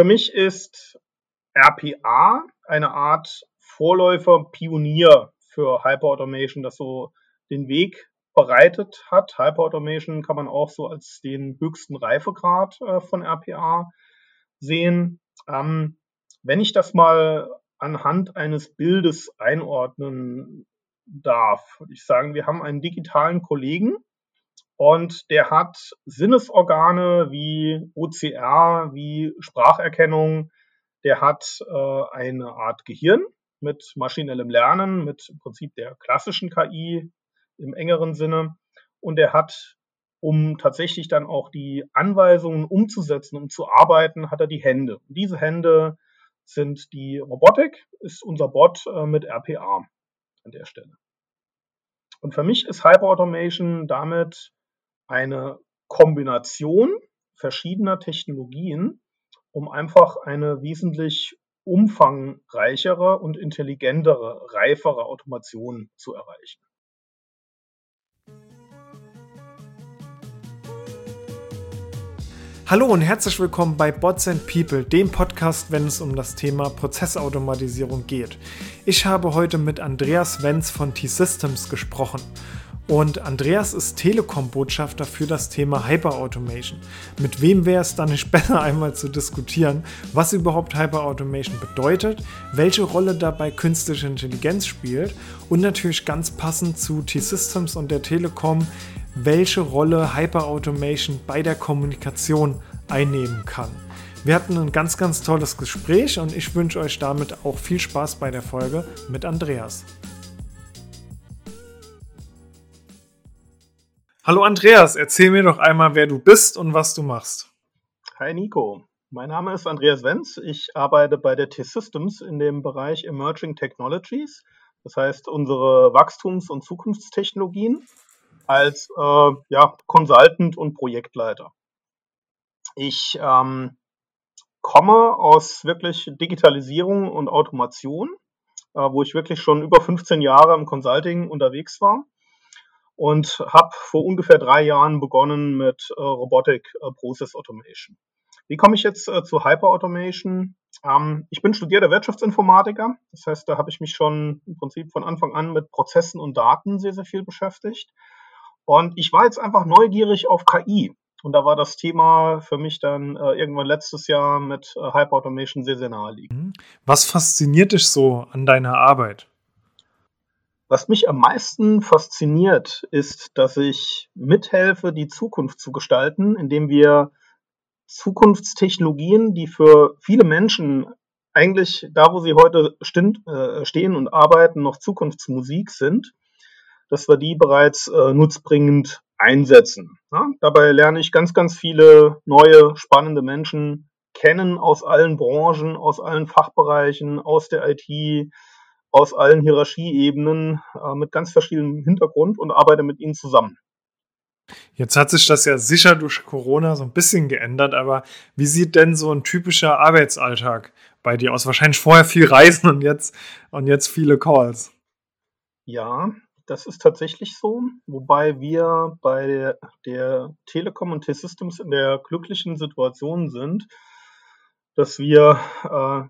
Für mich ist RPA eine Art Vorläufer, Pionier für Hyperautomation, das so den Weg bereitet hat. Hyperautomation kann man auch so als den höchsten Reifegrad äh, von RPA sehen. Ähm, wenn ich das mal anhand eines Bildes einordnen darf, würde ich sagen, wir haben einen digitalen Kollegen und der hat Sinnesorgane wie OCR, wie Spracherkennung, der hat äh, eine Art Gehirn mit maschinellem Lernen, mit im Prinzip der klassischen KI im engeren Sinne. Und er hat, um tatsächlich dann auch die Anweisungen umzusetzen, um zu arbeiten, hat er die Hände. Und diese Hände sind die Robotik, ist unser Bot äh, mit RPA an der Stelle. Und für mich ist Hyperautomation damit eine Kombination verschiedener Technologien, um einfach eine wesentlich umfangreichere und intelligentere, reifere Automation zu erreichen. Hallo und herzlich willkommen bei Bots and People, dem Podcast, wenn es um das Thema Prozessautomatisierung geht. Ich habe heute mit Andreas Wenz von T-Systems gesprochen. Und Andreas ist Telekom-Botschafter für das Thema Hyperautomation. Mit wem wäre es dann nicht besser, einmal zu diskutieren, was überhaupt Hyperautomation bedeutet, welche Rolle dabei künstliche Intelligenz spielt und natürlich ganz passend zu T-Systems und der Telekom, welche Rolle Hyperautomation bei der Kommunikation einnehmen kann. Wir hatten ein ganz, ganz tolles Gespräch und ich wünsche euch damit auch viel Spaß bei der Folge mit Andreas. Hallo Andreas, erzähl mir doch einmal, wer du bist und was du machst. Hi Nico, mein Name ist Andreas Wenz. Ich arbeite bei der T-Systems in dem Bereich Emerging Technologies, das heißt unsere Wachstums- und Zukunftstechnologien als äh, ja, Consultant und Projektleiter. Ich ähm, komme aus wirklich Digitalisierung und Automation, äh, wo ich wirklich schon über 15 Jahre im Consulting unterwegs war und habe vor ungefähr drei Jahren begonnen mit äh, Robotic äh, Process Automation. Wie komme ich jetzt äh, zu Hyper Automation? Ähm, ich bin studierter Wirtschaftsinformatiker, das heißt, da habe ich mich schon im Prinzip von Anfang an mit Prozessen und Daten sehr, sehr viel beschäftigt. Und ich war jetzt einfach neugierig auf KI. Und da war das Thema für mich dann äh, irgendwann letztes Jahr mit äh, Hyper Automation sehr, sehr naheliegend. Mhm. Was fasziniert dich so an deiner Arbeit? Was mich am meisten fasziniert, ist, dass ich mithelfe, die Zukunft zu gestalten, indem wir Zukunftstechnologien, die für viele Menschen eigentlich da, wo sie heute äh, stehen und arbeiten, noch Zukunftsmusik sind, dass wir die bereits äh, nutzbringend einsetzen. Ja, dabei lerne ich ganz, ganz viele neue, spannende Menschen kennen aus allen Branchen, aus allen Fachbereichen, aus der IT, aus allen Hierarchieebenen, äh, mit ganz verschiedenem Hintergrund und arbeite mit ihnen zusammen. Jetzt hat sich das ja sicher durch Corona so ein bisschen geändert, aber wie sieht denn so ein typischer Arbeitsalltag bei dir aus? Wahrscheinlich vorher viel Reisen und jetzt, und jetzt viele Calls. Ja, das ist tatsächlich so, wobei wir bei der, der Telekom und T-Systems in der glücklichen Situation sind, dass wir äh,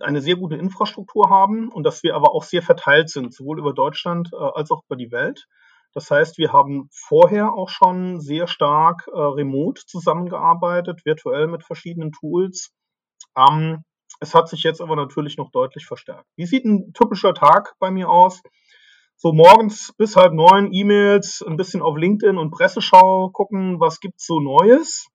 eine sehr gute Infrastruktur haben und dass wir aber auch sehr verteilt sind, sowohl über Deutschland äh, als auch über die Welt. Das heißt, wir haben vorher auch schon sehr stark äh, remote zusammengearbeitet, virtuell mit verschiedenen Tools. Ähm, es hat sich jetzt aber natürlich noch deutlich verstärkt. Wie sieht ein typischer Tag bei mir aus? so morgens bis halb neun E-Mails, ein bisschen auf LinkedIn und Presseschau gucken, was gibt's so Neues.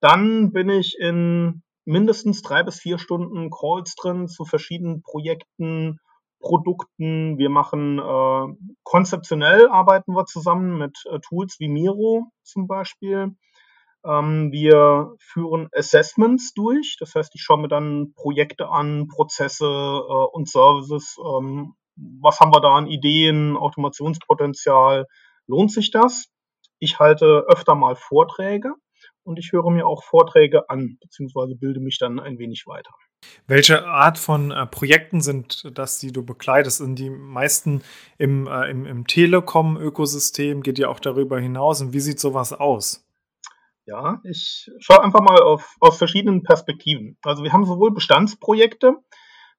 Dann bin ich in mindestens drei bis vier Stunden Calls drin zu verschiedenen Projekten, Produkten. Wir machen äh, konzeptionell arbeiten wir zusammen mit äh, Tools wie Miro zum Beispiel. Ähm, wir führen Assessments durch. Das heißt, ich schaue mir dann Projekte an, Prozesse äh, und Services ähm, was haben wir da an Ideen, Automationspotenzial, lohnt sich das? Ich halte öfter mal Vorträge und ich höre mir auch Vorträge an, beziehungsweise bilde mich dann ein wenig weiter. Welche Art von äh, Projekten sind das, die du begleitest? Sind die meisten im, äh, im, im Telekom-Ökosystem? Geht ja auch darüber hinaus? Und wie sieht sowas aus? Ja, ich schaue einfach mal auf, aus verschiedenen Perspektiven. Also wir haben sowohl Bestandsprojekte,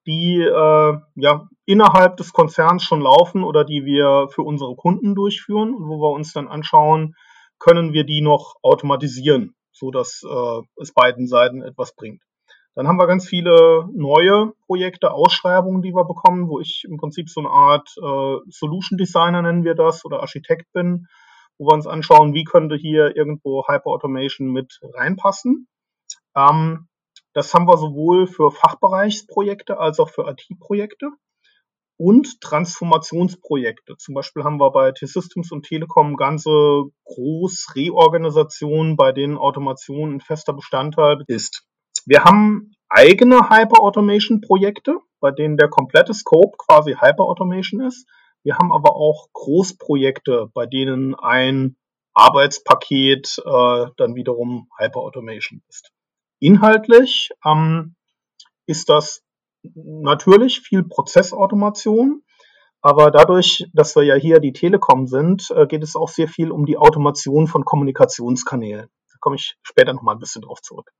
die äh, ja innerhalb des Konzerns schon laufen oder die wir für unsere Kunden durchführen, wo wir uns dann anschauen, können wir die noch automatisieren, so dass äh, es beiden Seiten etwas bringt. Dann haben wir ganz viele neue Projekte, Ausschreibungen, die wir bekommen, wo ich im Prinzip so eine Art äh, Solution Designer nennen wir das oder Architekt bin, wo wir uns anschauen, wie könnte hier irgendwo Hyper Automation mit reinpassen. Ähm, das haben wir sowohl für Fachbereichsprojekte als auch für IT-Projekte und Transformationsprojekte. Zum Beispiel haben wir bei T-Systems und Telekom ganze Groß-Reorganisationen, bei denen Automation ein fester Bestandteil ist. Wir haben eigene Hyper-Automation-Projekte, bei denen der komplette Scope quasi Hyper-Automation ist. Wir haben aber auch Großprojekte, bei denen ein Arbeitspaket äh, dann wiederum Hyper-Automation ist. Inhaltlich ähm, ist das natürlich viel Prozessautomation, aber dadurch, dass wir ja hier die Telekom sind, äh, geht es auch sehr viel um die Automation von Kommunikationskanälen. Da komme ich später noch mal ein bisschen drauf zurück.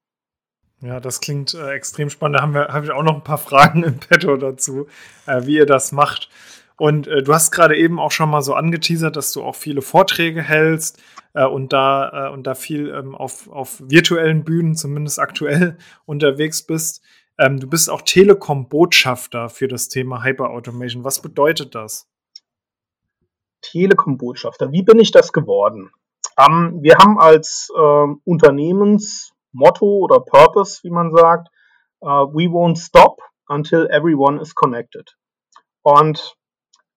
Ja, das klingt äh, extrem spannend. Da haben wir, habe ich auch noch ein paar Fragen im Petto dazu, äh, wie ihr das macht. Und äh, du hast gerade eben auch schon mal so angeteasert, dass du auch viele Vorträge hältst äh, und da äh, und da viel ähm, auf, auf virtuellen Bühnen, zumindest aktuell, unterwegs bist. Ähm, du bist auch Telekom-Botschafter für das Thema Hyper-Automation. Was bedeutet das? Telekom-Botschafter, wie bin ich das geworden? Ähm, wir haben als äh, Unternehmensmotto oder Purpose, wie man sagt, uh, we won't stop until everyone is connected. Und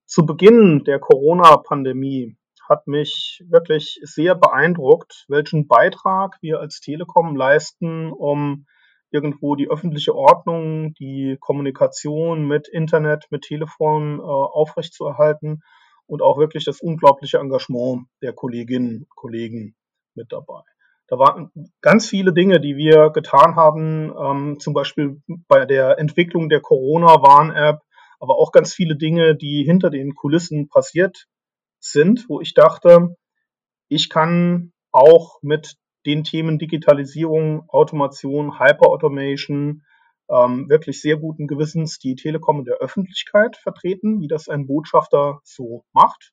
zu Beginn der Corona-Pandemie hat mich wirklich sehr beeindruckt, welchen Beitrag wir als Telekom leisten, um irgendwo die öffentliche Ordnung, die Kommunikation mit Internet, mit Telefon äh, aufrechtzuerhalten und auch wirklich das unglaubliche Engagement der Kolleginnen und Kollegen mit dabei. Da waren ganz viele Dinge, die wir getan haben, ähm, zum Beispiel bei der Entwicklung der Corona-Warn-App, aber auch ganz viele Dinge, die hinter den Kulissen passiert sind, wo ich dachte, ich kann auch mit den Themen Digitalisierung, Automation, Hyperautomation ähm, wirklich sehr guten Gewissens die Telekom in der Öffentlichkeit vertreten, wie das ein Botschafter so macht.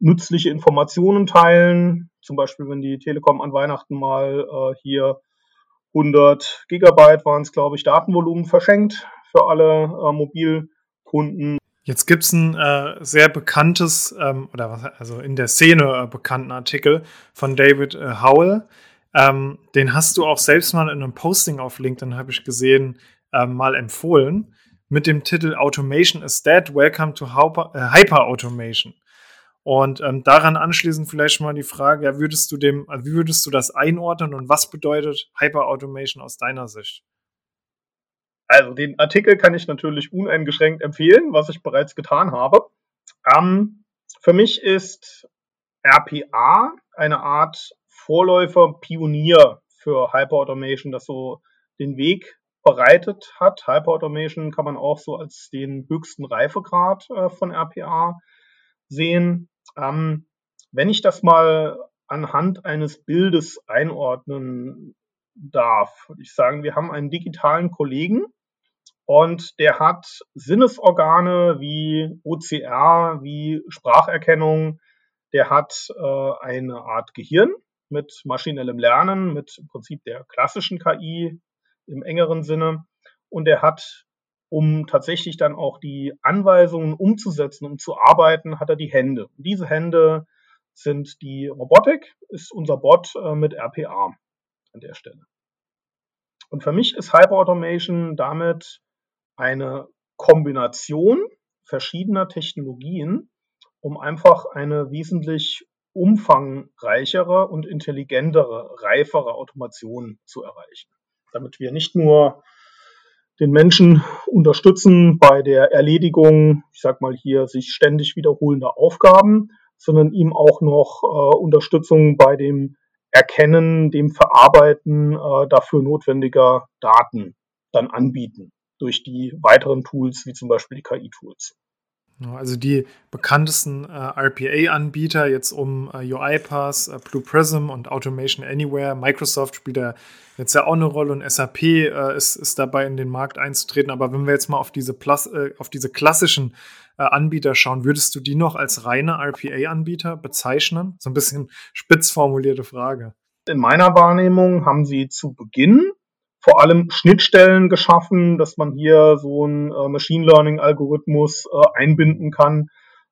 Nützliche Informationen teilen, zum Beispiel wenn die Telekom an Weihnachten mal äh, hier 100 Gigabyte waren es, glaube ich, Datenvolumen verschenkt für alle äh, Mobilkunden. Jetzt gibt es ein äh, sehr bekanntes, ähm, oder was, also in der Szene äh, bekannten Artikel von David äh, Howell. Ähm, den hast du auch selbst mal in einem Posting auf LinkedIn, habe ich gesehen, ähm, mal empfohlen, mit dem Titel Automation is Dead, Welcome to äh, Hyper Automation. Und ähm, daran anschließend vielleicht mal die Frage, ja, würdest du dem, also wie würdest du das einordnen und was bedeutet Hyper Automation aus deiner Sicht? Also den Artikel kann ich natürlich uneingeschränkt empfehlen, was ich bereits getan habe. Ähm, für mich ist RPA eine Art Vorläufer, Pionier für Hyperautomation, das so den Weg bereitet hat. Hyperautomation kann man auch so als den höchsten Reifegrad äh, von RPA sehen. Ähm, wenn ich das mal anhand eines Bildes einordnen darf, würde ich sagen, wir haben einen digitalen Kollegen und der hat Sinnesorgane wie OCR, wie Spracherkennung, der hat äh, eine Art Gehirn mit maschinellem Lernen, mit im Prinzip der klassischen KI im engeren Sinne. Und er hat, um tatsächlich dann auch die Anweisungen umzusetzen, um zu arbeiten, hat er die Hände. Und diese Hände sind die Robotik, ist unser Bot äh, mit RPA an der Stelle. Und für mich ist Hyperautomation damit eine Kombination verschiedener Technologien, um einfach eine wesentlich umfangreichere und intelligentere, reifere Automation zu erreichen. Damit wir nicht nur den Menschen unterstützen bei der Erledigung, ich sag mal hier, sich ständig wiederholender Aufgaben, sondern ihm auch noch äh, Unterstützung bei dem Erkennen, dem Verarbeiten äh, dafür notwendiger Daten dann anbieten durch die weiteren Tools, wie zum Beispiel die KI-Tools. Also die bekanntesten äh, RPA-Anbieter jetzt um äh, UiPath, äh, Blue Prism und Automation Anywhere. Microsoft spielt da jetzt ja auch eine Rolle und SAP äh, ist, ist dabei in den Markt einzutreten. Aber wenn wir jetzt mal auf diese, Plus, äh, auf diese klassischen äh, Anbieter schauen, würdest du die noch als reine RPA-Anbieter bezeichnen? So ein bisschen spitz formulierte Frage. In meiner Wahrnehmung haben sie zu Beginn vor allem Schnittstellen geschaffen, dass man hier so einen äh, Machine Learning Algorithmus äh, einbinden kann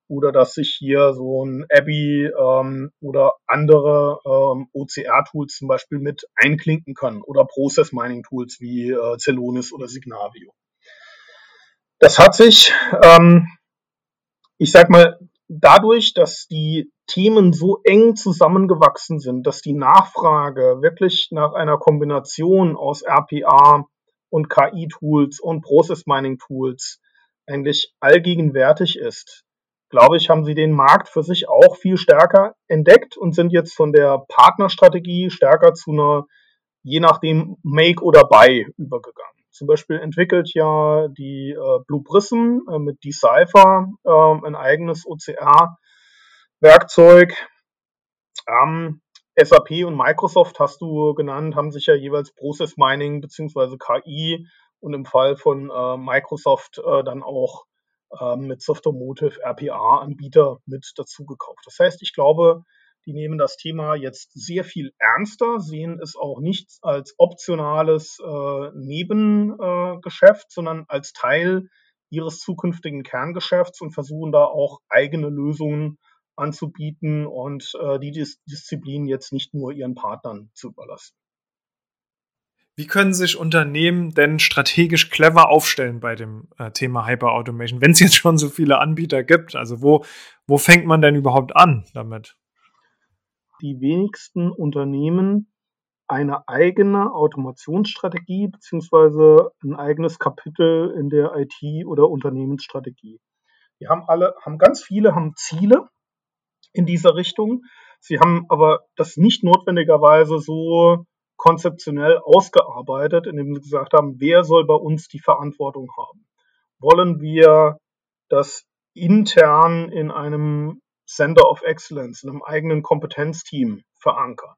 oder dass sich hier so ein Abby ähm, oder andere ähm, OCR-Tools zum Beispiel mit einklinken können oder Process Mining Tools wie äh, Celonis oder Signavio. Das hat sich, ähm, ich sag mal, dadurch, dass die Themen so eng zusammengewachsen sind, dass die Nachfrage wirklich nach einer Kombination aus RPA und KI-Tools und Process Mining Tools eigentlich allgegenwärtig ist, glaube ich, haben sie den Markt für sich auch viel stärker entdeckt und sind jetzt von der Partnerstrategie stärker zu einer, je nachdem, Make oder Buy übergegangen. Zum Beispiel entwickelt ja die äh, Blue Prism äh, mit Decipher äh, ein eigenes OCR-Werkzeug. Ähm, SAP und Microsoft hast du genannt, haben sich ja jeweils Process Mining beziehungsweise KI und im Fall von äh, Microsoft äh, dann auch äh, mit Softomotive RPA-Anbieter mit dazu gekauft. Das heißt, ich glaube, die nehmen das Thema jetzt sehr viel ernster, sehen es auch nicht als optionales äh, Nebengeschäft, äh, sondern als Teil ihres zukünftigen Kerngeschäfts und versuchen da auch eigene Lösungen anzubieten und äh, die Dis Disziplin jetzt nicht nur ihren Partnern zu überlassen. Wie können sich Unternehmen denn strategisch clever aufstellen bei dem äh, Thema Hyperautomation, wenn es jetzt schon so viele Anbieter gibt? Also wo, wo fängt man denn überhaupt an damit? Die wenigsten Unternehmen eine eigene Automationsstrategie beziehungsweise ein eigenes Kapitel in der IT- oder Unternehmensstrategie. Die haben alle, haben ganz viele, haben Ziele in dieser Richtung. Sie haben aber das nicht notwendigerweise so konzeptionell ausgearbeitet, indem sie gesagt haben, wer soll bei uns die Verantwortung haben? Wollen wir das intern in einem Center of Excellence, in einem eigenen Kompetenzteam verankern?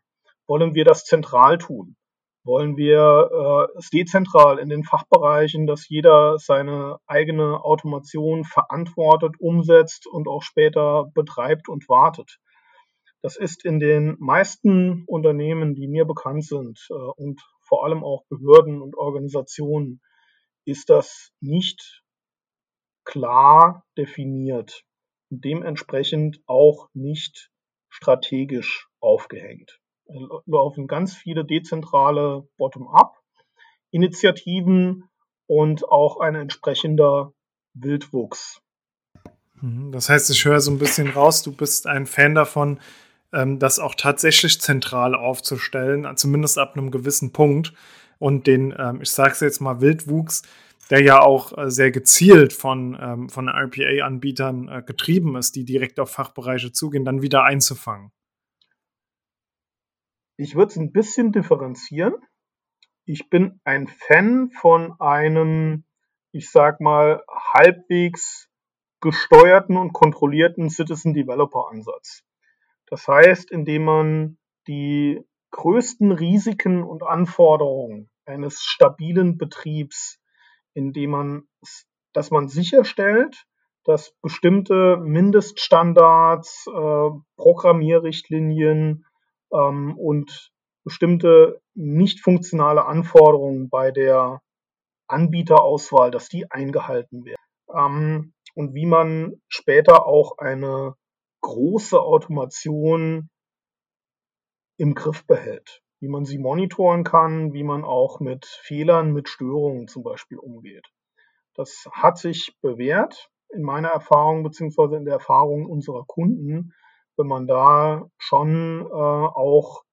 Wollen wir das zentral tun? Wollen wir äh, es dezentral in den Fachbereichen, dass jeder seine eigene Automation verantwortet, umsetzt und auch später betreibt und wartet? Das ist in den meisten Unternehmen, die mir bekannt sind äh, und vor allem auch Behörden und Organisationen, ist das nicht klar definiert dementsprechend auch nicht strategisch aufgehängt. Es laufen ganz viele dezentrale Bottom-up-Initiativen und auch ein entsprechender Wildwuchs. Mhm. Das heißt, ich höre so ein bisschen raus, du bist ein Fan davon, ähm, das auch tatsächlich zentral aufzustellen, zumindest ab einem gewissen Punkt. Und den, ähm, ich sage es jetzt mal, Wildwuchs, der ja auch äh, sehr gezielt von, ähm, von RPA-Anbietern äh, getrieben ist, die direkt auf Fachbereiche zugehen, dann wieder einzufangen? Ich würde es ein bisschen differenzieren. Ich bin ein Fan von einem, ich sag mal, halbwegs gesteuerten und kontrollierten Citizen Developer Ansatz. Das heißt, indem man die größten Risiken und Anforderungen eines stabilen Betriebs indem man, dass man sicherstellt, dass bestimmte Mindeststandards, äh, Programmierrichtlinien ähm, und bestimmte nicht funktionale Anforderungen bei der Anbieterauswahl, dass die eingehalten werden. Ähm, und wie man später auch eine große Automation im Griff behält wie man sie monitoren kann, wie man auch mit Fehlern, mit Störungen zum Beispiel umgeht. Das hat sich bewährt in meiner Erfahrung beziehungsweise in der Erfahrung unserer Kunden, wenn man da schon äh, auch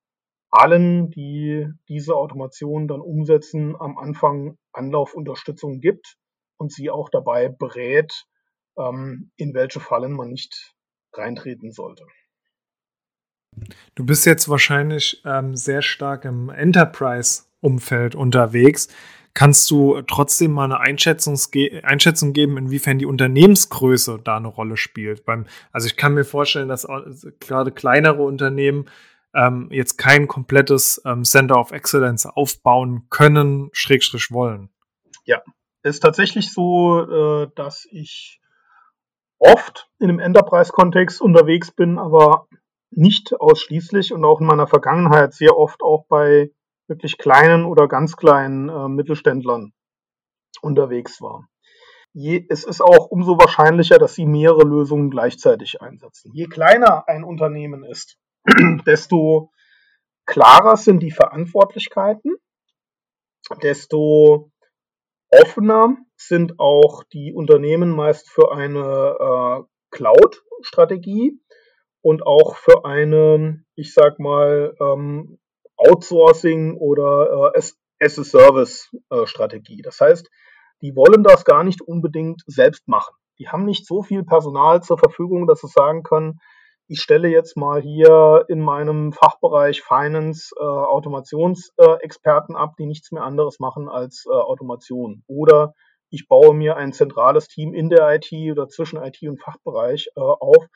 allen, die diese Automation dann umsetzen, am Anfang Anlaufunterstützung gibt und sie auch dabei berät, ähm, in welche Fallen man nicht reintreten sollte. Du bist jetzt wahrscheinlich ähm, sehr stark im Enterprise-Umfeld unterwegs. Kannst du trotzdem mal eine Einschätzung geben, inwiefern die Unternehmensgröße da eine Rolle spielt? Beim, also ich kann mir vorstellen, dass gerade kleinere Unternehmen ähm, jetzt kein komplettes ähm, Center of Excellence aufbauen können, schrägstrich wollen. Ja, ist tatsächlich so, äh, dass ich oft in einem Enterprise-Kontext unterwegs bin, aber nicht ausschließlich und auch in meiner Vergangenheit sehr oft auch bei wirklich kleinen oder ganz kleinen äh, Mittelständlern unterwegs war. Je, es ist auch umso wahrscheinlicher, dass sie mehrere Lösungen gleichzeitig einsetzen. Je kleiner ein Unternehmen ist, desto klarer sind die Verantwortlichkeiten, desto offener sind auch die Unternehmen meist für eine äh, Cloud-Strategie und auch für eine, ich sag mal, ähm, Outsourcing oder äh, As-a-Service-Strategie. Äh, das heißt, die wollen das gar nicht unbedingt selbst machen. Die haben nicht so viel Personal zur Verfügung, dass sie sagen können, ich stelle jetzt mal hier in meinem Fachbereich Finance äh, Automationsexperten äh, ab, die nichts mehr anderes machen als äh, Automation. Oder ich baue mir ein zentrales Team in der IT oder zwischen IT und Fachbereich äh, auf,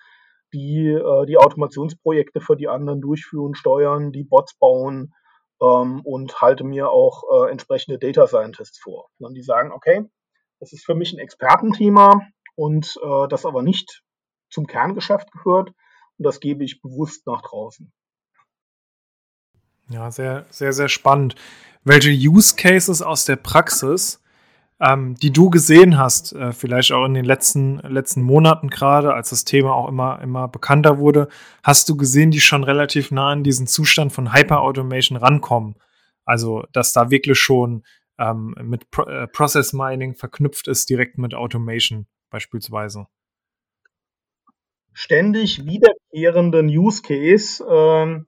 die äh, die Automationsprojekte für die anderen durchführen, steuern, die Bots bauen ähm, und halte mir auch äh, entsprechende Data Scientists vor. Und die sagen, okay, das ist für mich ein Expertenthema und äh, das aber nicht zum Kerngeschäft gehört und das gebe ich bewusst nach draußen. Ja, sehr, sehr, sehr spannend. Welche Use Cases aus der Praxis ähm, die du gesehen hast, äh, vielleicht auch in den letzten, letzten Monaten gerade, als das Thema auch immer, immer bekannter wurde, hast du gesehen, die schon relativ nah an diesen Zustand von Hyper-Automation rankommen? Also, dass da wirklich schon ähm, mit Pro äh, Process Mining verknüpft ist, direkt mit Automation beispielsweise. Ständig wiederkehrenden Use Case, ähm,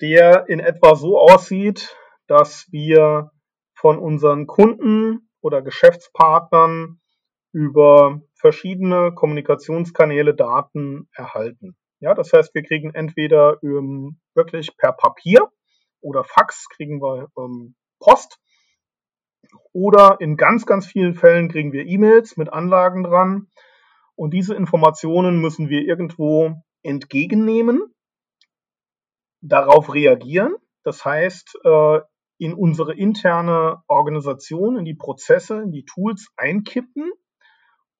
der in etwa so aussieht, dass wir von unseren Kunden oder Geschäftspartnern über verschiedene Kommunikationskanäle Daten erhalten. Ja, das heißt, wir kriegen entweder ähm, wirklich per Papier oder Fax kriegen wir ähm, Post oder in ganz, ganz vielen Fällen kriegen wir E-Mails mit Anlagen dran und diese Informationen müssen wir irgendwo entgegennehmen, darauf reagieren. Das heißt, äh, in unsere interne Organisation, in die Prozesse, in die Tools einkippen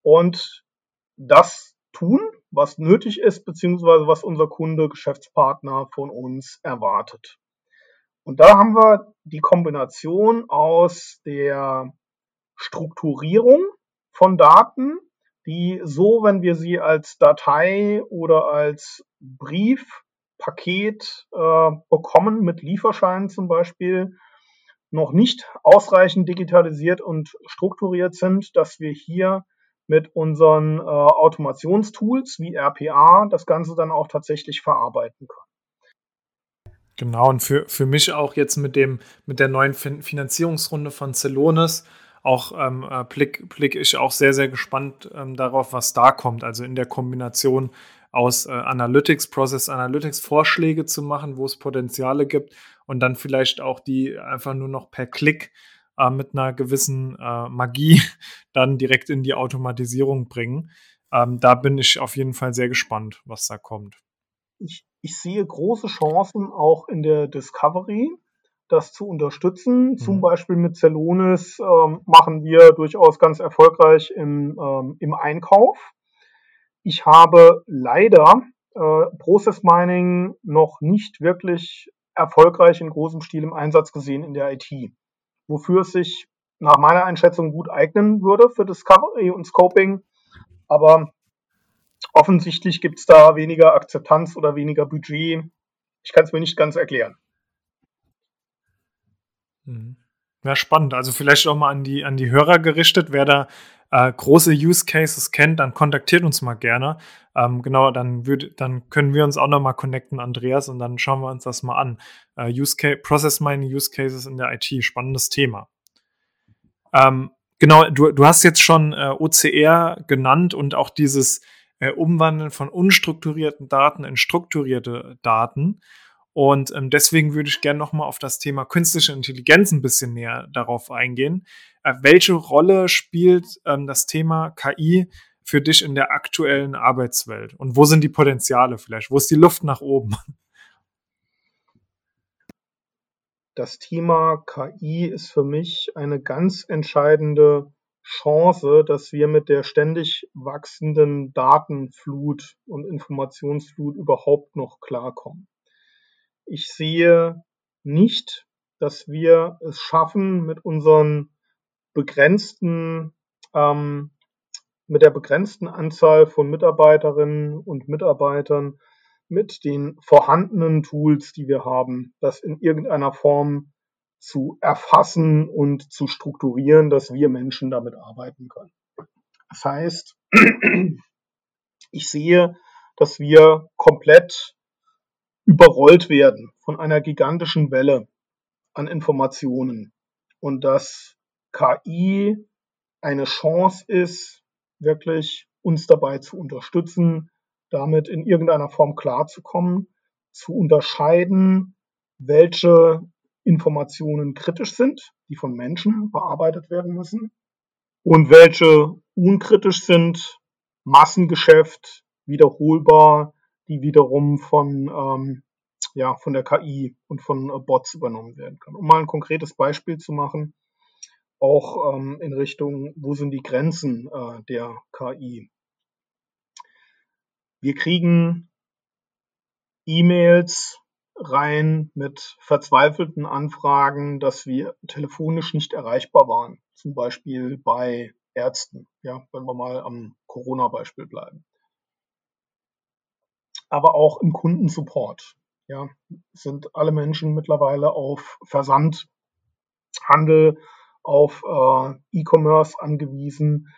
und das tun, was nötig ist, beziehungsweise was unser Kunde, Geschäftspartner von uns erwartet. Und da haben wir die Kombination aus der Strukturierung von Daten, die so, wenn wir sie als Datei oder als Brief Paket äh, bekommen mit Lieferscheinen zum Beispiel noch nicht ausreichend digitalisiert und strukturiert sind, dass wir hier mit unseren äh, Automationstools wie RPA das Ganze dann auch tatsächlich verarbeiten können. Genau, und für, für mich auch jetzt mit dem, mit der neuen fin Finanzierungsrunde von Celonis auch ähm, äh, blick, blick ich auch sehr, sehr gespannt ähm, darauf, was da kommt. Also in der Kombination aus äh, Analytics, Process Analytics Vorschläge zu machen, wo es Potenziale gibt und dann vielleicht auch die einfach nur noch per Klick äh, mit einer gewissen äh, Magie dann direkt in die Automatisierung bringen. Ähm, da bin ich auf jeden Fall sehr gespannt, was da kommt. Ich, ich sehe große Chancen auch in der Discovery, das zu unterstützen. Mhm. Zum Beispiel mit Celonis ähm, machen wir durchaus ganz erfolgreich im, ähm, im Einkauf. Ich habe leider äh, Process Mining noch nicht wirklich erfolgreich in großem Stil im Einsatz gesehen in der IT, wofür es sich nach meiner Einschätzung gut eignen würde für Discovery und Scoping. Aber offensichtlich gibt es da weniger Akzeptanz oder weniger Budget. Ich kann es mir nicht ganz erklären. Mhm. Ja, spannend. Also vielleicht auch mal an die, an die Hörer gerichtet, wer da äh, große Use Cases kennt, dann kontaktiert uns mal gerne. Ähm, genau, dann, würd, dann können wir uns auch noch mal connecten, Andreas, und dann schauen wir uns das mal an. Äh, Use Case, Process Mining Use Cases in der IT, spannendes Thema. Ähm, genau, du, du hast jetzt schon äh, OCR genannt und auch dieses äh, Umwandeln von unstrukturierten Daten in strukturierte Daten. Und ähm, deswegen würde ich gerne nochmal auf das Thema künstliche Intelligenz ein bisschen näher darauf eingehen. Äh, welche Rolle spielt ähm, das Thema KI für dich in der aktuellen Arbeitswelt? Und wo sind die Potenziale vielleicht? Wo ist die Luft nach oben? Das Thema KI ist für mich eine ganz entscheidende Chance, dass wir mit der ständig wachsenden Datenflut und Informationsflut überhaupt noch klarkommen. Ich sehe nicht, dass wir es schaffen, mit unseren begrenzten, ähm, mit der begrenzten Anzahl von Mitarbeiterinnen und Mitarbeitern, mit den vorhandenen Tools, die wir haben, das in irgendeiner Form zu erfassen und zu strukturieren, dass wir Menschen damit arbeiten können. Das heißt, ich sehe, dass wir komplett überrollt werden von einer gigantischen Welle an Informationen und dass KI eine Chance ist, wirklich uns dabei zu unterstützen, damit in irgendeiner Form klarzukommen, zu unterscheiden, welche Informationen kritisch sind, die von Menschen bearbeitet werden müssen und welche unkritisch sind, Massengeschäft, wiederholbar, die wiederum von, ähm, ja, von der KI und von äh, Bots übernommen werden können. Um mal ein konkretes Beispiel zu machen, auch ähm, in Richtung, wo sind die Grenzen äh, der KI? Wir kriegen E-Mails rein mit verzweifelten Anfragen, dass wir telefonisch nicht erreichbar waren. Zum Beispiel bei Ärzten, ja, wenn wir mal am Corona-Beispiel bleiben. Aber auch im Kundensupport, ja, sind alle Menschen mittlerweile auf Versandhandel, auf äh, E-Commerce angewiesen.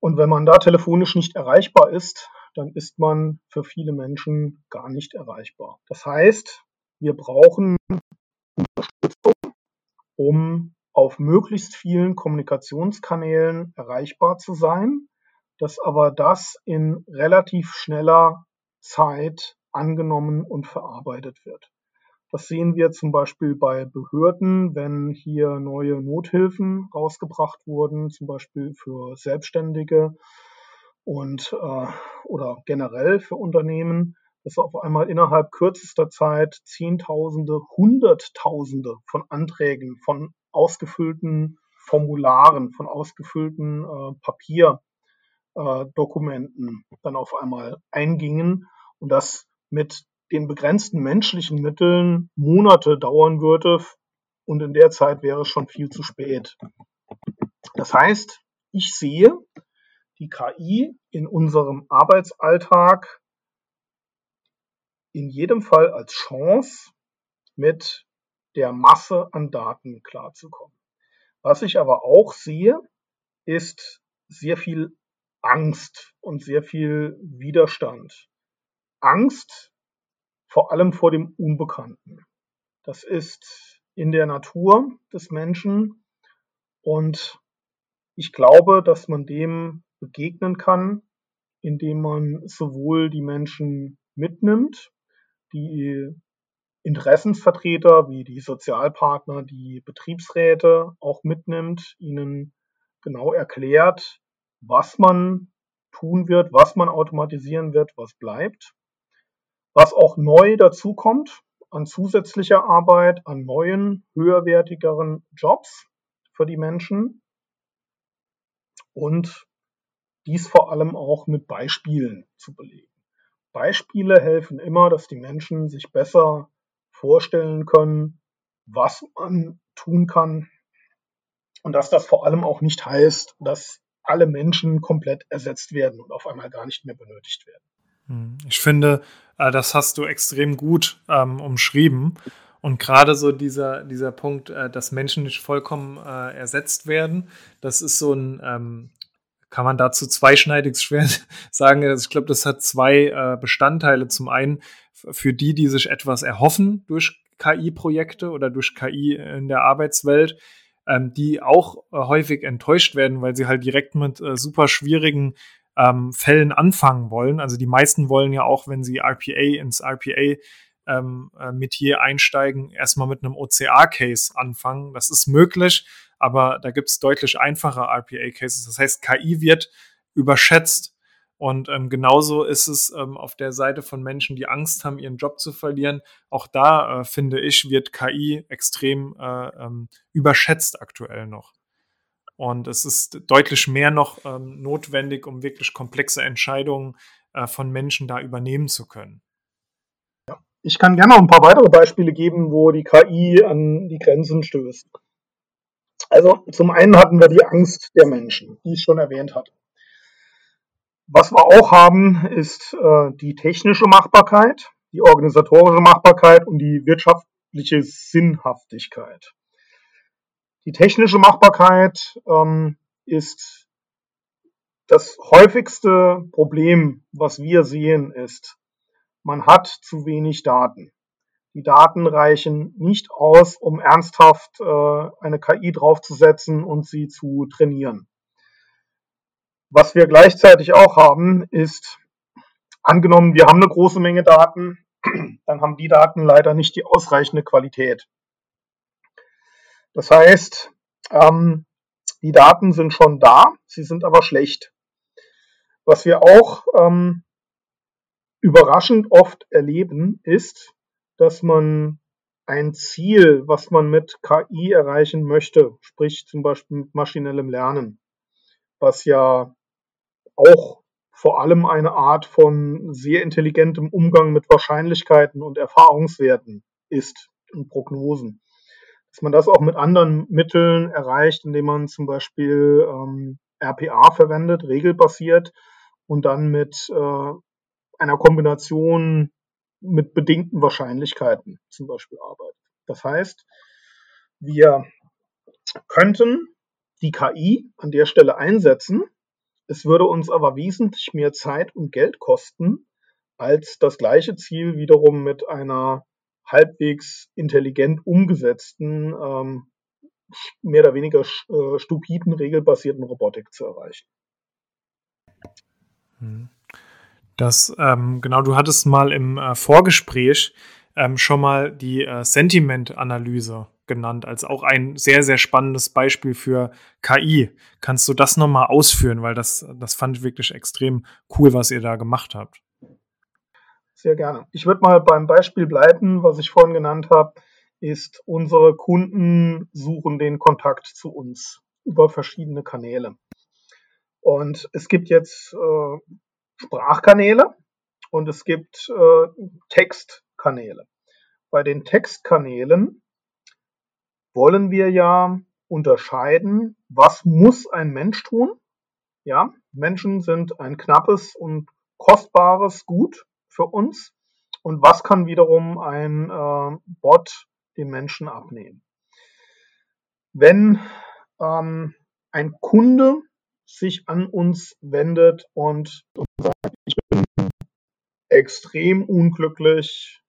Und wenn man da telefonisch nicht erreichbar ist, dann ist man für viele Menschen gar nicht erreichbar. Das heißt, wir brauchen Unterstützung, um auf möglichst vielen Kommunikationskanälen erreichbar zu sein, dass aber das in relativ schneller Zeit angenommen und verarbeitet wird. Das sehen wir zum Beispiel bei Behörden, wenn hier neue Nothilfen rausgebracht wurden, zum Beispiel für Selbstständige und äh, oder generell für Unternehmen, dass auf einmal innerhalb kürzester Zeit Zehntausende, Hunderttausende von Anträgen, von ausgefüllten Formularen, von ausgefüllten äh, Papierdokumenten äh, dann auf einmal eingingen und das mit den begrenzten menschlichen Mitteln Monate dauern würde und in der Zeit wäre es schon viel zu spät. Das heißt, ich sehe die KI in unserem Arbeitsalltag in jedem Fall als Chance, mit der Masse an Daten klarzukommen. Was ich aber auch sehe, ist sehr viel Angst und sehr viel Widerstand. Angst vor allem vor dem Unbekannten. Das ist in der Natur des Menschen und ich glaube, dass man dem begegnen kann, indem man sowohl die Menschen mitnimmt, die Interessensvertreter wie die Sozialpartner, die Betriebsräte auch mitnimmt, ihnen genau erklärt, was man tun wird, was man automatisieren wird, was bleibt was auch neu dazukommt an zusätzlicher Arbeit, an neuen, höherwertigeren Jobs für die Menschen und dies vor allem auch mit Beispielen zu belegen. Beispiele helfen immer, dass die Menschen sich besser vorstellen können, was man tun kann und dass das vor allem auch nicht heißt, dass alle Menschen komplett ersetzt werden und auf einmal gar nicht mehr benötigt werden. Hm, ich finde, äh, das hast du extrem gut ähm, umschrieben. Und gerade so dieser, dieser Punkt, äh, dass Menschen nicht vollkommen äh, ersetzt werden, das ist so ein, ähm, kann man dazu zweischneidiges Schwert sagen. Also ich glaube, das hat zwei äh, Bestandteile. Zum einen für die, die sich etwas erhoffen durch KI-Projekte oder durch KI in der Arbeitswelt, ähm, die auch äh, häufig enttäuscht werden, weil sie halt direkt mit äh, super schwierigen ähm, Fällen anfangen wollen. Also die meisten wollen ja auch, wenn sie RPA ins RPA ähm, äh, Metier einsteigen, erstmal mit einem OCR-Case anfangen. Das ist möglich, aber da gibt es deutlich einfache RPA-Cases. Das heißt, KI wird überschätzt. Und ähm, genauso ist es ähm, auf der Seite von Menschen, die Angst haben, ihren Job zu verlieren. Auch da, äh, finde ich, wird KI extrem äh, ähm, überschätzt aktuell noch. Und es ist deutlich mehr noch ähm, notwendig, um wirklich komplexe Entscheidungen äh, von Menschen da übernehmen zu können. Ich kann gerne noch ein paar weitere Beispiele geben, wo die KI an die Grenzen stößt. Also zum einen hatten wir die Angst der Menschen, die ich schon erwähnt hatte. Was wir auch haben, ist äh, die technische Machbarkeit, die organisatorische Machbarkeit und die wirtschaftliche Sinnhaftigkeit. Die technische Machbarkeit ähm, ist das häufigste Problem, was wir sehen, ist, man hat zu wenig Daten. Die Daten reichen nicht aus, um ernsthaft äh, eine KI draufzusetzen und sie zu trainieren. Was wir gleichzeitig auch haben, ist, angenommen, wir haben eine große Menge Daten, dann haben die Daten leider nicht die ausreichende Qualität. Das heißt, ähm, die Daten sind schon da, sie sind aber schlecht. Was wir auch ähm, überraschend oft erleben, ist, dass man ein Ziel, was man mit KI erreichen möchte, sprich zum Beispiel mit maschinellem Lernen, was ja auch vor allem eine Art von sehr intelligentem Umgang mit Wahrscheinlichkeiten und Erfahrungswerten ist und Prognosen dass man das auch mit anderen Mitteln erreicht, indem man zum Beispiel ähm, RPA verwendet, regelbasiert und dann mit äh, einer Kombination mit bedingten Wahrscheinlichkeiten zum Beispiel arbeitet. Das heißt, wir könnten die KI an der Stelle einsetzen. Es würde uns aber wesentlich mehr Zeit und Geld kosten, als das gleiche Ziel wiederum mit einer halbwegs intelligent umgesetzten, ähm, mehr oder weniger äh, stupiden, regelbasierten Robotik zu erreichen. Hm. Das, ähm, genau, du hattest mal im äh, Vorgespräch ähm, schon mal die äh, Sentiment-Analyse genannt, als auch ein sehr, sehr spannendes Beispiel für KI. Kannst du das nochmal ausführen, weil das, das fand ich wirklich extrem cool, was ihr da gemacht habt. Sehr gerne. Ich würde mal beim Beispiel bleiben, was ich vorhin genannt habe, ist, unsere Kunden suchen den Kontakt zu uns über verschiedene Kanäle. Und es gibt jetzt äh, Sprachkanäle und es gibt äh, Textkanäle. Bei den Textkanälen wollen wir ja unterscheiden, was muss ein Mensch tun? Ja, Menschen sind ein knappes und kostbares Gut für uns? Und was kann wiederum ein äh, Bot den Menschen abnehmen. Wenn ähm, ein Kunde sich an uns wendet und sagt, ich bin extrem unglücklich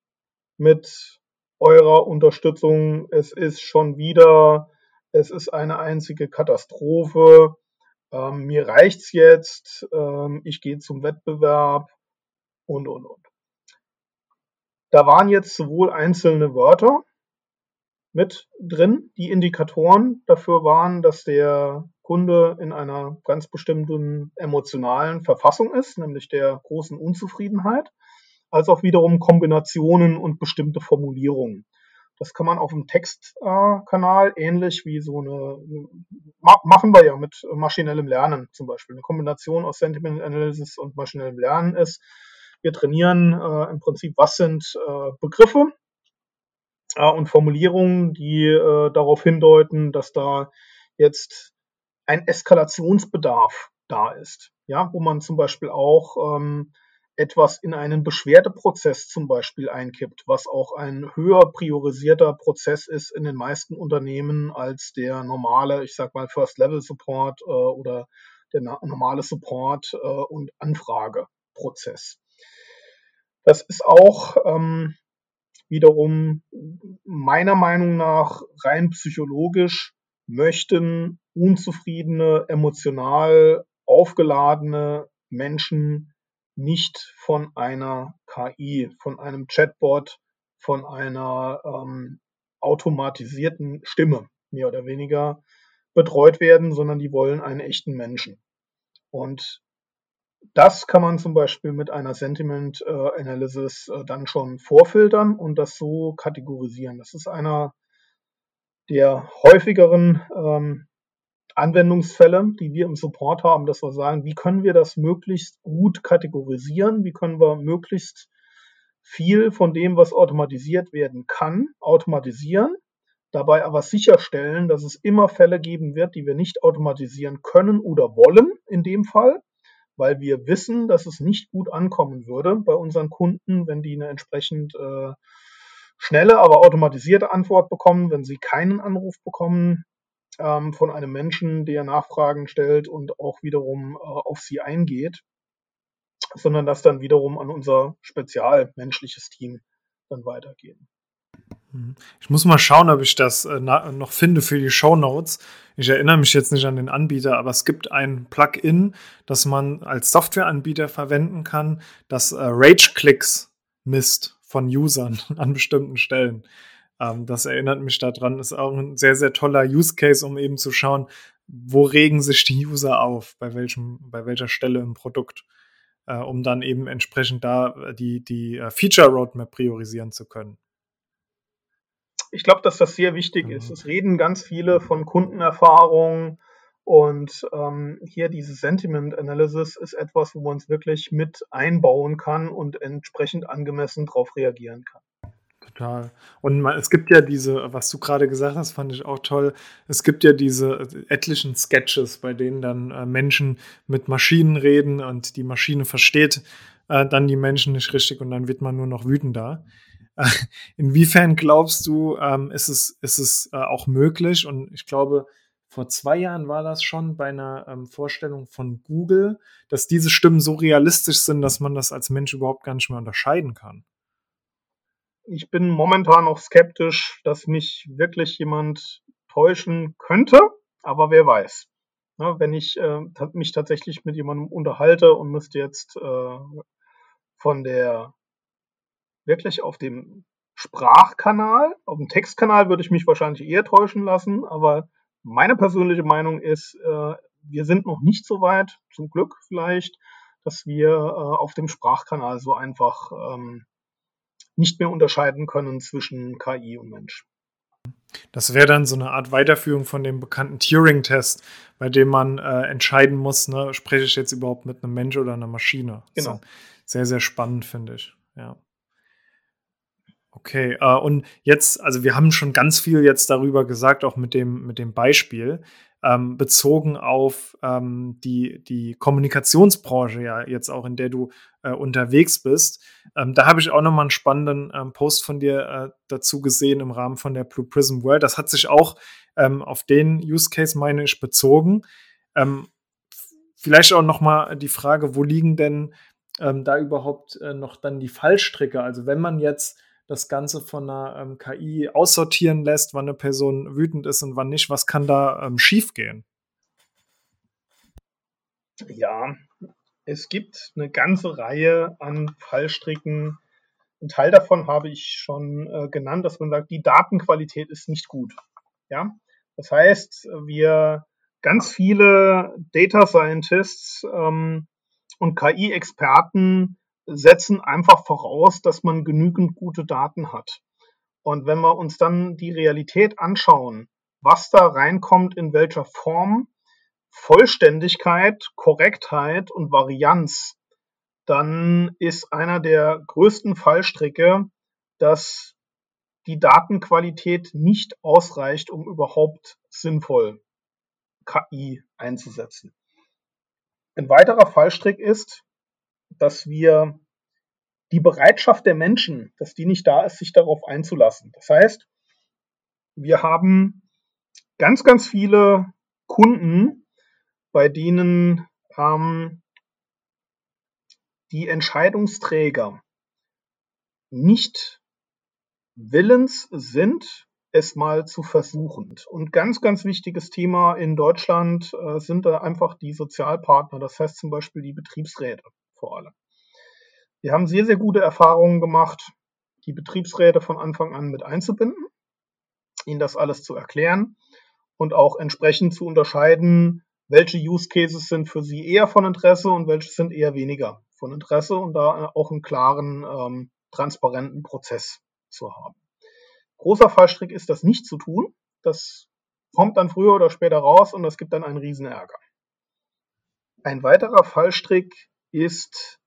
mit eurer Unterstützung, es ist schon wieder, es ist eine einzige Katastrophe, ähm, mir reicht's jetzt, ähm, ich gehe zum Wettbewerb, und, und, und. Da waren jetzt sowohl einzelne Wörter mit drin, die Indikatoren dafür waren, dass der Kunde in einer ganz bestimmten emotionalen Verfassung ist, nämlich der großen Unzufriedenheit, als auch wiederum Kombinationen und bestimmte Formulierungen. Das kann man auf dem Textkanal äh, ähnlich wie so eine, ma machen wir ja mit maschinellem Lernen zum Beispiel. Eine Kombination aus Sentiment Analysis und maschinellem Lernen ist, wir trainieren äh, im Prinzip, was sind äh, Begriffe äh, und Formulierungen, die äh, darauf hindeuten, dass da jetzt ein Eskalationsbedarf da ist. Ja, wo man zum Beispiel auch ähm, etwas in einen Beschwerdeprozess zum Beispiel einkippt, was auch ein höher priorisierter Prozess ist in den meisten Unternehmen als der normale, ich sag mal, First-Level-Support äh, oder der normale Support äh, und Anfrageprozess. Das ist auch ähm, wiederum meiner Meinung nach rein psychologisch möchten unzufriedene, emotional aufgeladene Menschen nicht von einer KI, von einem Chatbot von einer ähm, automatisierten Stimme mehr oder weniger betreut werden, sondern die wollen einen echten Menschen. Und das kann man zum Beispiel mit einer Sentiment äh, Analysis äh, dann schon vorfiltern und das so kategorisieren. Das ist einer der häufigeren ähm, Anwendungsfälle, die wir im Support haben, dass wir sagen, wie können wir das möglichst gut kategorisieren, wie können wir möglichst viel von dem, was automatisiert werden kann, automatisieren, dabei aber sicherstellen, dass es immer Fälle geben wird, die wir nicht automatisieren können oder wollen in dem Fall, weil wir wissen, dass es nicht gut ankommen würde bei unseren Kunden, wenn die eine entsprechend äh, schnelle, aber automatisierte Antwort bekommen, wenn sie keinen Anruf bekommen ähm, von einem Menschen, der Nachfragen stellt und auch wiederum äh, auf sie eingeht, sondern das dann wiederum an unser spezialmenschliches Team dann weitergehen. Mhm. Ich muss mal schauen, ob ich das äh, noch finde für die Show Notes. Ich erinnere mich jetzt nicht an den Anbieter, aber es gibt ein Plugin, das man als Softwareanbieter verwenden kann, das äh, Rage-Clicks misst von Usern an bestimmten Stellen. Ähm, das erinnert mich daran, ist auch ein sehr, sehr toller Use Case, um eben zu schauen, wo regen sich die User auf, bei, welchem, bei welcher Stelle im Produkt, äh, um dann eben entsprechend da die, die äh, Feature Roadmap priorisieren zu können ich glaube, dass das sehr wichtig ist. Mhm. Es reden ganz viele von Kundenerfahrungen und ähm, hier diese Sentiment Analysis ist etwas, wo man es wirklich mit einbauen kann und entsprechend angemessen darauf reagieren kann. Total. Und man, es gibt ja diese, was du gerade gesagt hast, fand ich auch toll. Es gibt ja diese etlichen Sketches, bei denen dann äh, Menschen mit Maschinen reden und die Maschine versteht äh, dann die Menschen nicht richtig und dann wird man nur noch wütender. Inwiefern glaubst du, ähm, ist es, ist es äh, auch möglich? Und ich glaube, vor zwei Jahren war das schon bei einer ähm, Vorstellung von Google, dass diese Stimmen so realistisch sind, dass man das als Mensch überhaupt gar nicht mehr unterscheiden kann. Ich bin momentan noch skeptisch, dass mich wirklich jemand täuschen könnte, aber wer weiß. Ja, wenn ich äh, mich tatsächlich mit jemandem unterhalte und müsste jetzt äh, von der wirklich auf dem Sprachkanal, auf dem Textkanal würde ich mich wahrscheinlich eher täuschen lassen, aber meine persönliche Meinung ist, äh, wir sind noch nicht so weit, zum Glück vielleicht, dass wir äh, auf dem Sprachkanal so einfach ähm, nicht mehr unterscheiden können zwischen KI und Mensch. Das wäre dann so eine Art Weiterführung von dem bekannten Turing-Test, bei dem man äh, entscheiden muss, ne, spreche ich jetzt überhaupt mit einem Mensch oder einer Maschine. Genau. Sehr, sehr spannend, finde ich. Ja. Okay, äh, und jetzt, also wir haben schon ganz viel jetzt darüber gesagt, auch mit dem, mit dem Beispiel, ähm, bezogen auf ähm, die, die Kommunikationsbranche, ja, jetzt auch in der du äh, unterwegs bist. Ähm, da habe ich auch nochmal einen spannenden ähm, Post von dir äh, dazu gesehen im Rahmen von der Blue Prism World. Das hat sich auch ähm, auf den Use Case, meine ich, bezogen. Ähm, vielleicht auch nochmal die Frage, wo liegen denn da überhaupt äh, noch dann die Fallstricke? Also wenn man jetzt das Ganze von einer ähm, KI aussortieren lässt, wann eine Person wütend ist und wann nicht. Was kann da ähm, schiefgehen? Ja, es gibt eine ganze Reihe an Fallstricken. Ein Teil davon habe ich schon äh, genannt, dass man sagt, die Datenqualität ist nicht gut. Ja, das heißt, wir ganz viele Data Scientists ähm, und KI-Experten setzen einfach voraus, dass man genügend gute Daten hat. Und wenn wir uns dann die Realität anschauen, was da reinkommt, in welcher Form, Vollständigkeit, Korrektheit und Varianz, dann ist einer der größten Fallstricke, dass die Datenqualität nicht ausreicht, um überhaupt sinnvoll KI einzusetzen. Ein weiterer Fallstrick ist, dass wir die Bereitschaft der Menschen, dass die nicht da ist, sich darauf einzulassen. Das heißt, wir haben ganz, ganz viele Kunden, bei denen ähm, die Entscheidungsträger nicht willens sind, es mal zu versuchen. Und ganz, ganz wichtiges Thema in Deutschland äh, sind da einfach die Sozialpartner, das heißt zum Beispiel die Betriebsräte vor allem. Wir haben sehr, sehr gute Erfahrungen gemacht die Betriebsräte von Anfang an mit einzubinden, ihnen das alles zu erklären und auch entsprechend zu unterscheiden, welche Use Cases sind für sie eher von Interesse und welche sind eher weniger von Interesse und da auch einen klaren, ähm, transparenten Prozess zu haben. Großer Fallstrick ist, das nicht zu tun. Das kommt dann früher oder später raus und das gibt dann einen riesen Ärger. Ein weiterer Fallstrick ist,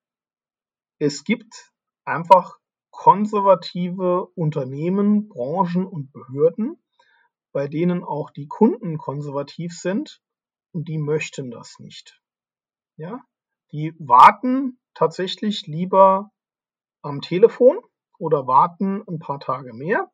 es gibt einfach konservative Unternehmen, Branchen und Behörden, bei denen auch die Kunden konservativ sind und die möchten das nicht. Ja, die warten tatsächlich lieber am Telefon oder warten ein paar Tage mehr,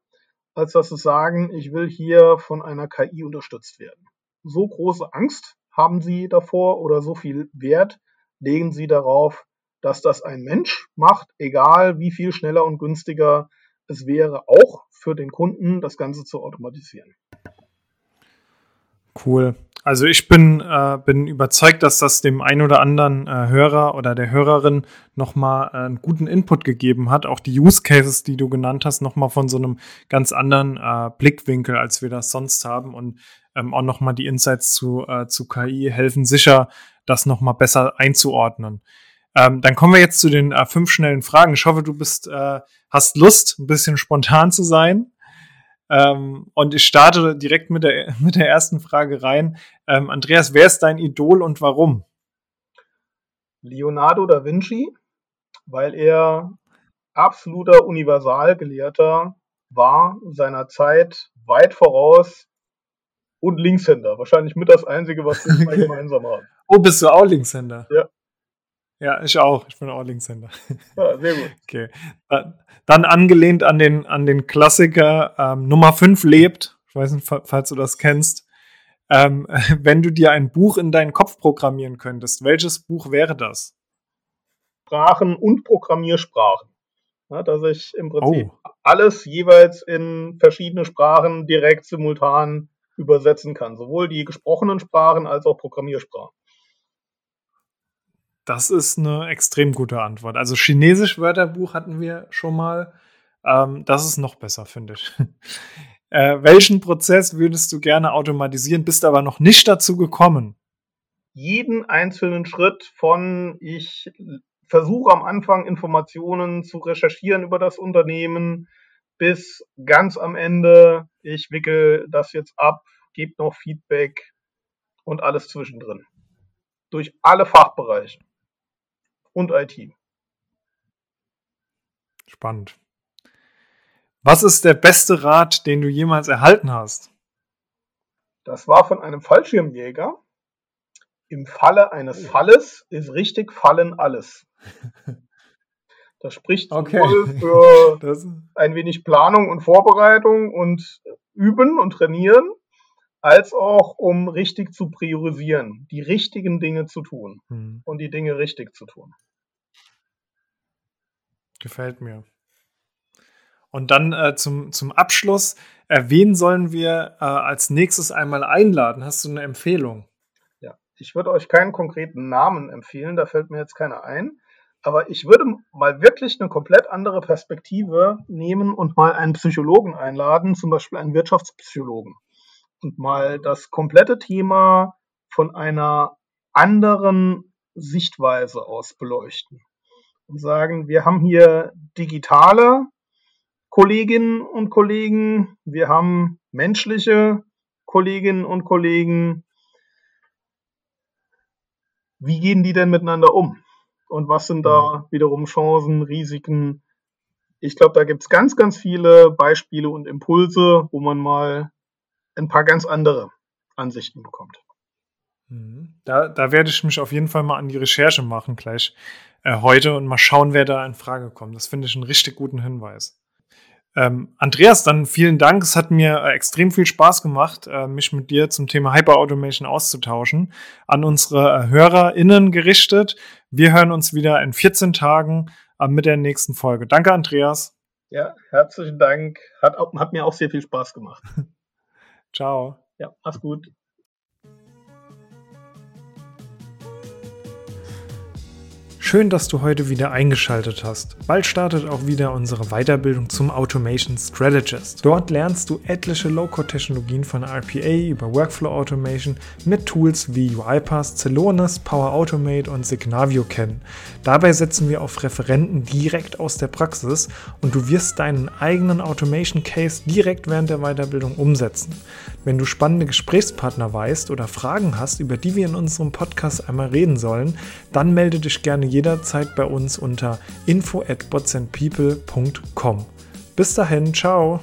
als dass sie sagen, ich will hier von einer KI unterstützt werden. So große Angst haben sie davor oder so viel Wert legen sie darauf, dass das ein Mensch macht, egal wie viel schneller und günstiger es wäre, auch für den Kunden das Ganze zu automatisieren. Cool. Also ich bin, äh, bin überzeugt, dass das dem ein oder anderen äh, Hörer oder der Hörerin nochmal äh, einen guten Input gegeben hat. Auch die Use Cases, die du genannt hast, nochmal von so einem ganz anderen äh, Blickwinkel, als wir das sonst haben. Und ähm, auch nochmal die Insights zu, äh, zu KI helfen sicher, das nochmal besser einzuordnen. Ähm, dann kommen wir jetzt zu den äh, fünf schnellen Fragen. Ich hoffe, du bist, äh, hast Lust, ein bisschen spontan zu sein. Ähm, und ich starte direkt mit der, mit der ersten Frage rein. Ähm, Andreas, wer ist dein Idol und warum? Leonardo da Vinci, weil er absoluter Universalgelehrter war, seiner Zeit weit voraus und Linkshänder. Wahrscheinlich mit das Einzige, was wir gemeinsam haben. Oh, bist du auch Linkshänder? Ja. Ja, ich auch. Ich bin auch Linkshänder. Ja, sehr gut. Okay. Dann angelehnt an den, an den Klassiker ähm, Nummer 5 lebt. Ich weiß nicht, falls du das kennst. Ähm, wenn du dir ein Buch in deinen Kopf programmieren könntest, welches Buch wäre das? Sprachen und Programmiersprachen. Ja, dass ich im Prinzip oh. alles jeweils in verschiedene Sprachen direkt simultan übersetzen kann. Sowohl die gesprochenen Sprachen als auch Programmiersprachen. Das ist eine extrem gute Antwort. Also Chinesisch Wörterbuch hatten wir schon mal. Ähm, das ist noch besser, finde ich. äh, welchen Prozess würdest du gerne automatisieren, bist aber noch nicht dazu gekommen? Jeden einzelnen Schritt von ich versuche am Anfang Informationen zu recherchieren über das Unternehmen bis ganz am Ende, ich wickel das jetzt ab, gebe noch Feedback und alles zwischendrin. Durch alle Fachbereiche und IT. Spannend. Was ist der beste Rat, den du jemals erhalten hast? Das war von einem Fallschirmjäger. Im Falle eines oh. Falles ist richtig fallen alles. Das spricht okay. für das ein wenig Planung und Vorbereitung und Üben und Trainieren, als auch um richtig zu priorisieren, die richtigen Dinge zu tun mhm. und die Dinge richtig zu tun. Gefällt mir. Und dann äh, zum, zum Abschluss, äh, wen sollen wir äh, als nächstes einmal einladen? Hast du eine Empfehlung? Ja, ich würde euch keinen konkreten Namen empfehlen, da fällt mir jetzt keiner ein. Aber ich würde mal wirklich eine komplett andere Perspektive nehmen und mal einen Psychologen einladen, zum Beispiel einen Wirtschaftspsychologen. Und mal das komplette Thema von einer anderen Sichtweise aus beleuchten und sagen, wir haben hier digitale Kolleginnen und Kollegen, wir haben menschliche Kolleginnen und Kollegen. Wie gehen die denn miteinander um? Und was sind da mhm. wiederum Chancen, Risiken? Ich glaube, da gibt es ganz, ganz viele Beispiele und Impulse, wo man mal ein paar ganz andere Ansichten bekommt. Mhm. Da, da werde ich mich auf jeden Fall mal an die Recherche machen gleich äh, heute und mal schauen, wer da in Frage kommt. Das finde ich einen richtig guten Hinweis. Ähm, Andreas, dann vielen Dank. Es hat mir äh, extrem viel Spaß gemacht, äh, mich mit dir zum Thema Hyperautomation auszutauschen. An unsere äh, HörerInnen gerichtet. Wir hören uns wieder in 14 Tagen äh, mit der nächsten Folge. Danke, Andreas. Ja, herzlichen Dank. Hat, hat mir auch sehr viel Spaß gemacht. Ciao. Ja, mach's gut. Schön, dass du heute wieder eingeschaltet hast. Bald startet auch wieder unsere Weiterbildung zum Automation Strategist. Dort lernst du etliche Low-Code-Technologien von RPA über Workflow Automation mit Tools wie UiPath, Celonis, Power Automate und Signavio kennen. Dabei setzen wir auf Referenten direkt aus der Praxis und du wirst deinen eigenen Automation Case direkt während der Weiterbildung umsetzen. Wenn du spannende Gesprächspartner weißt oder Fragen hast, über die wir in unserem Podcast einmal reden sollen, dann melde dich gerne jederzeit bei uns unter info at botsandpeople.com. Bis dahin, ciao!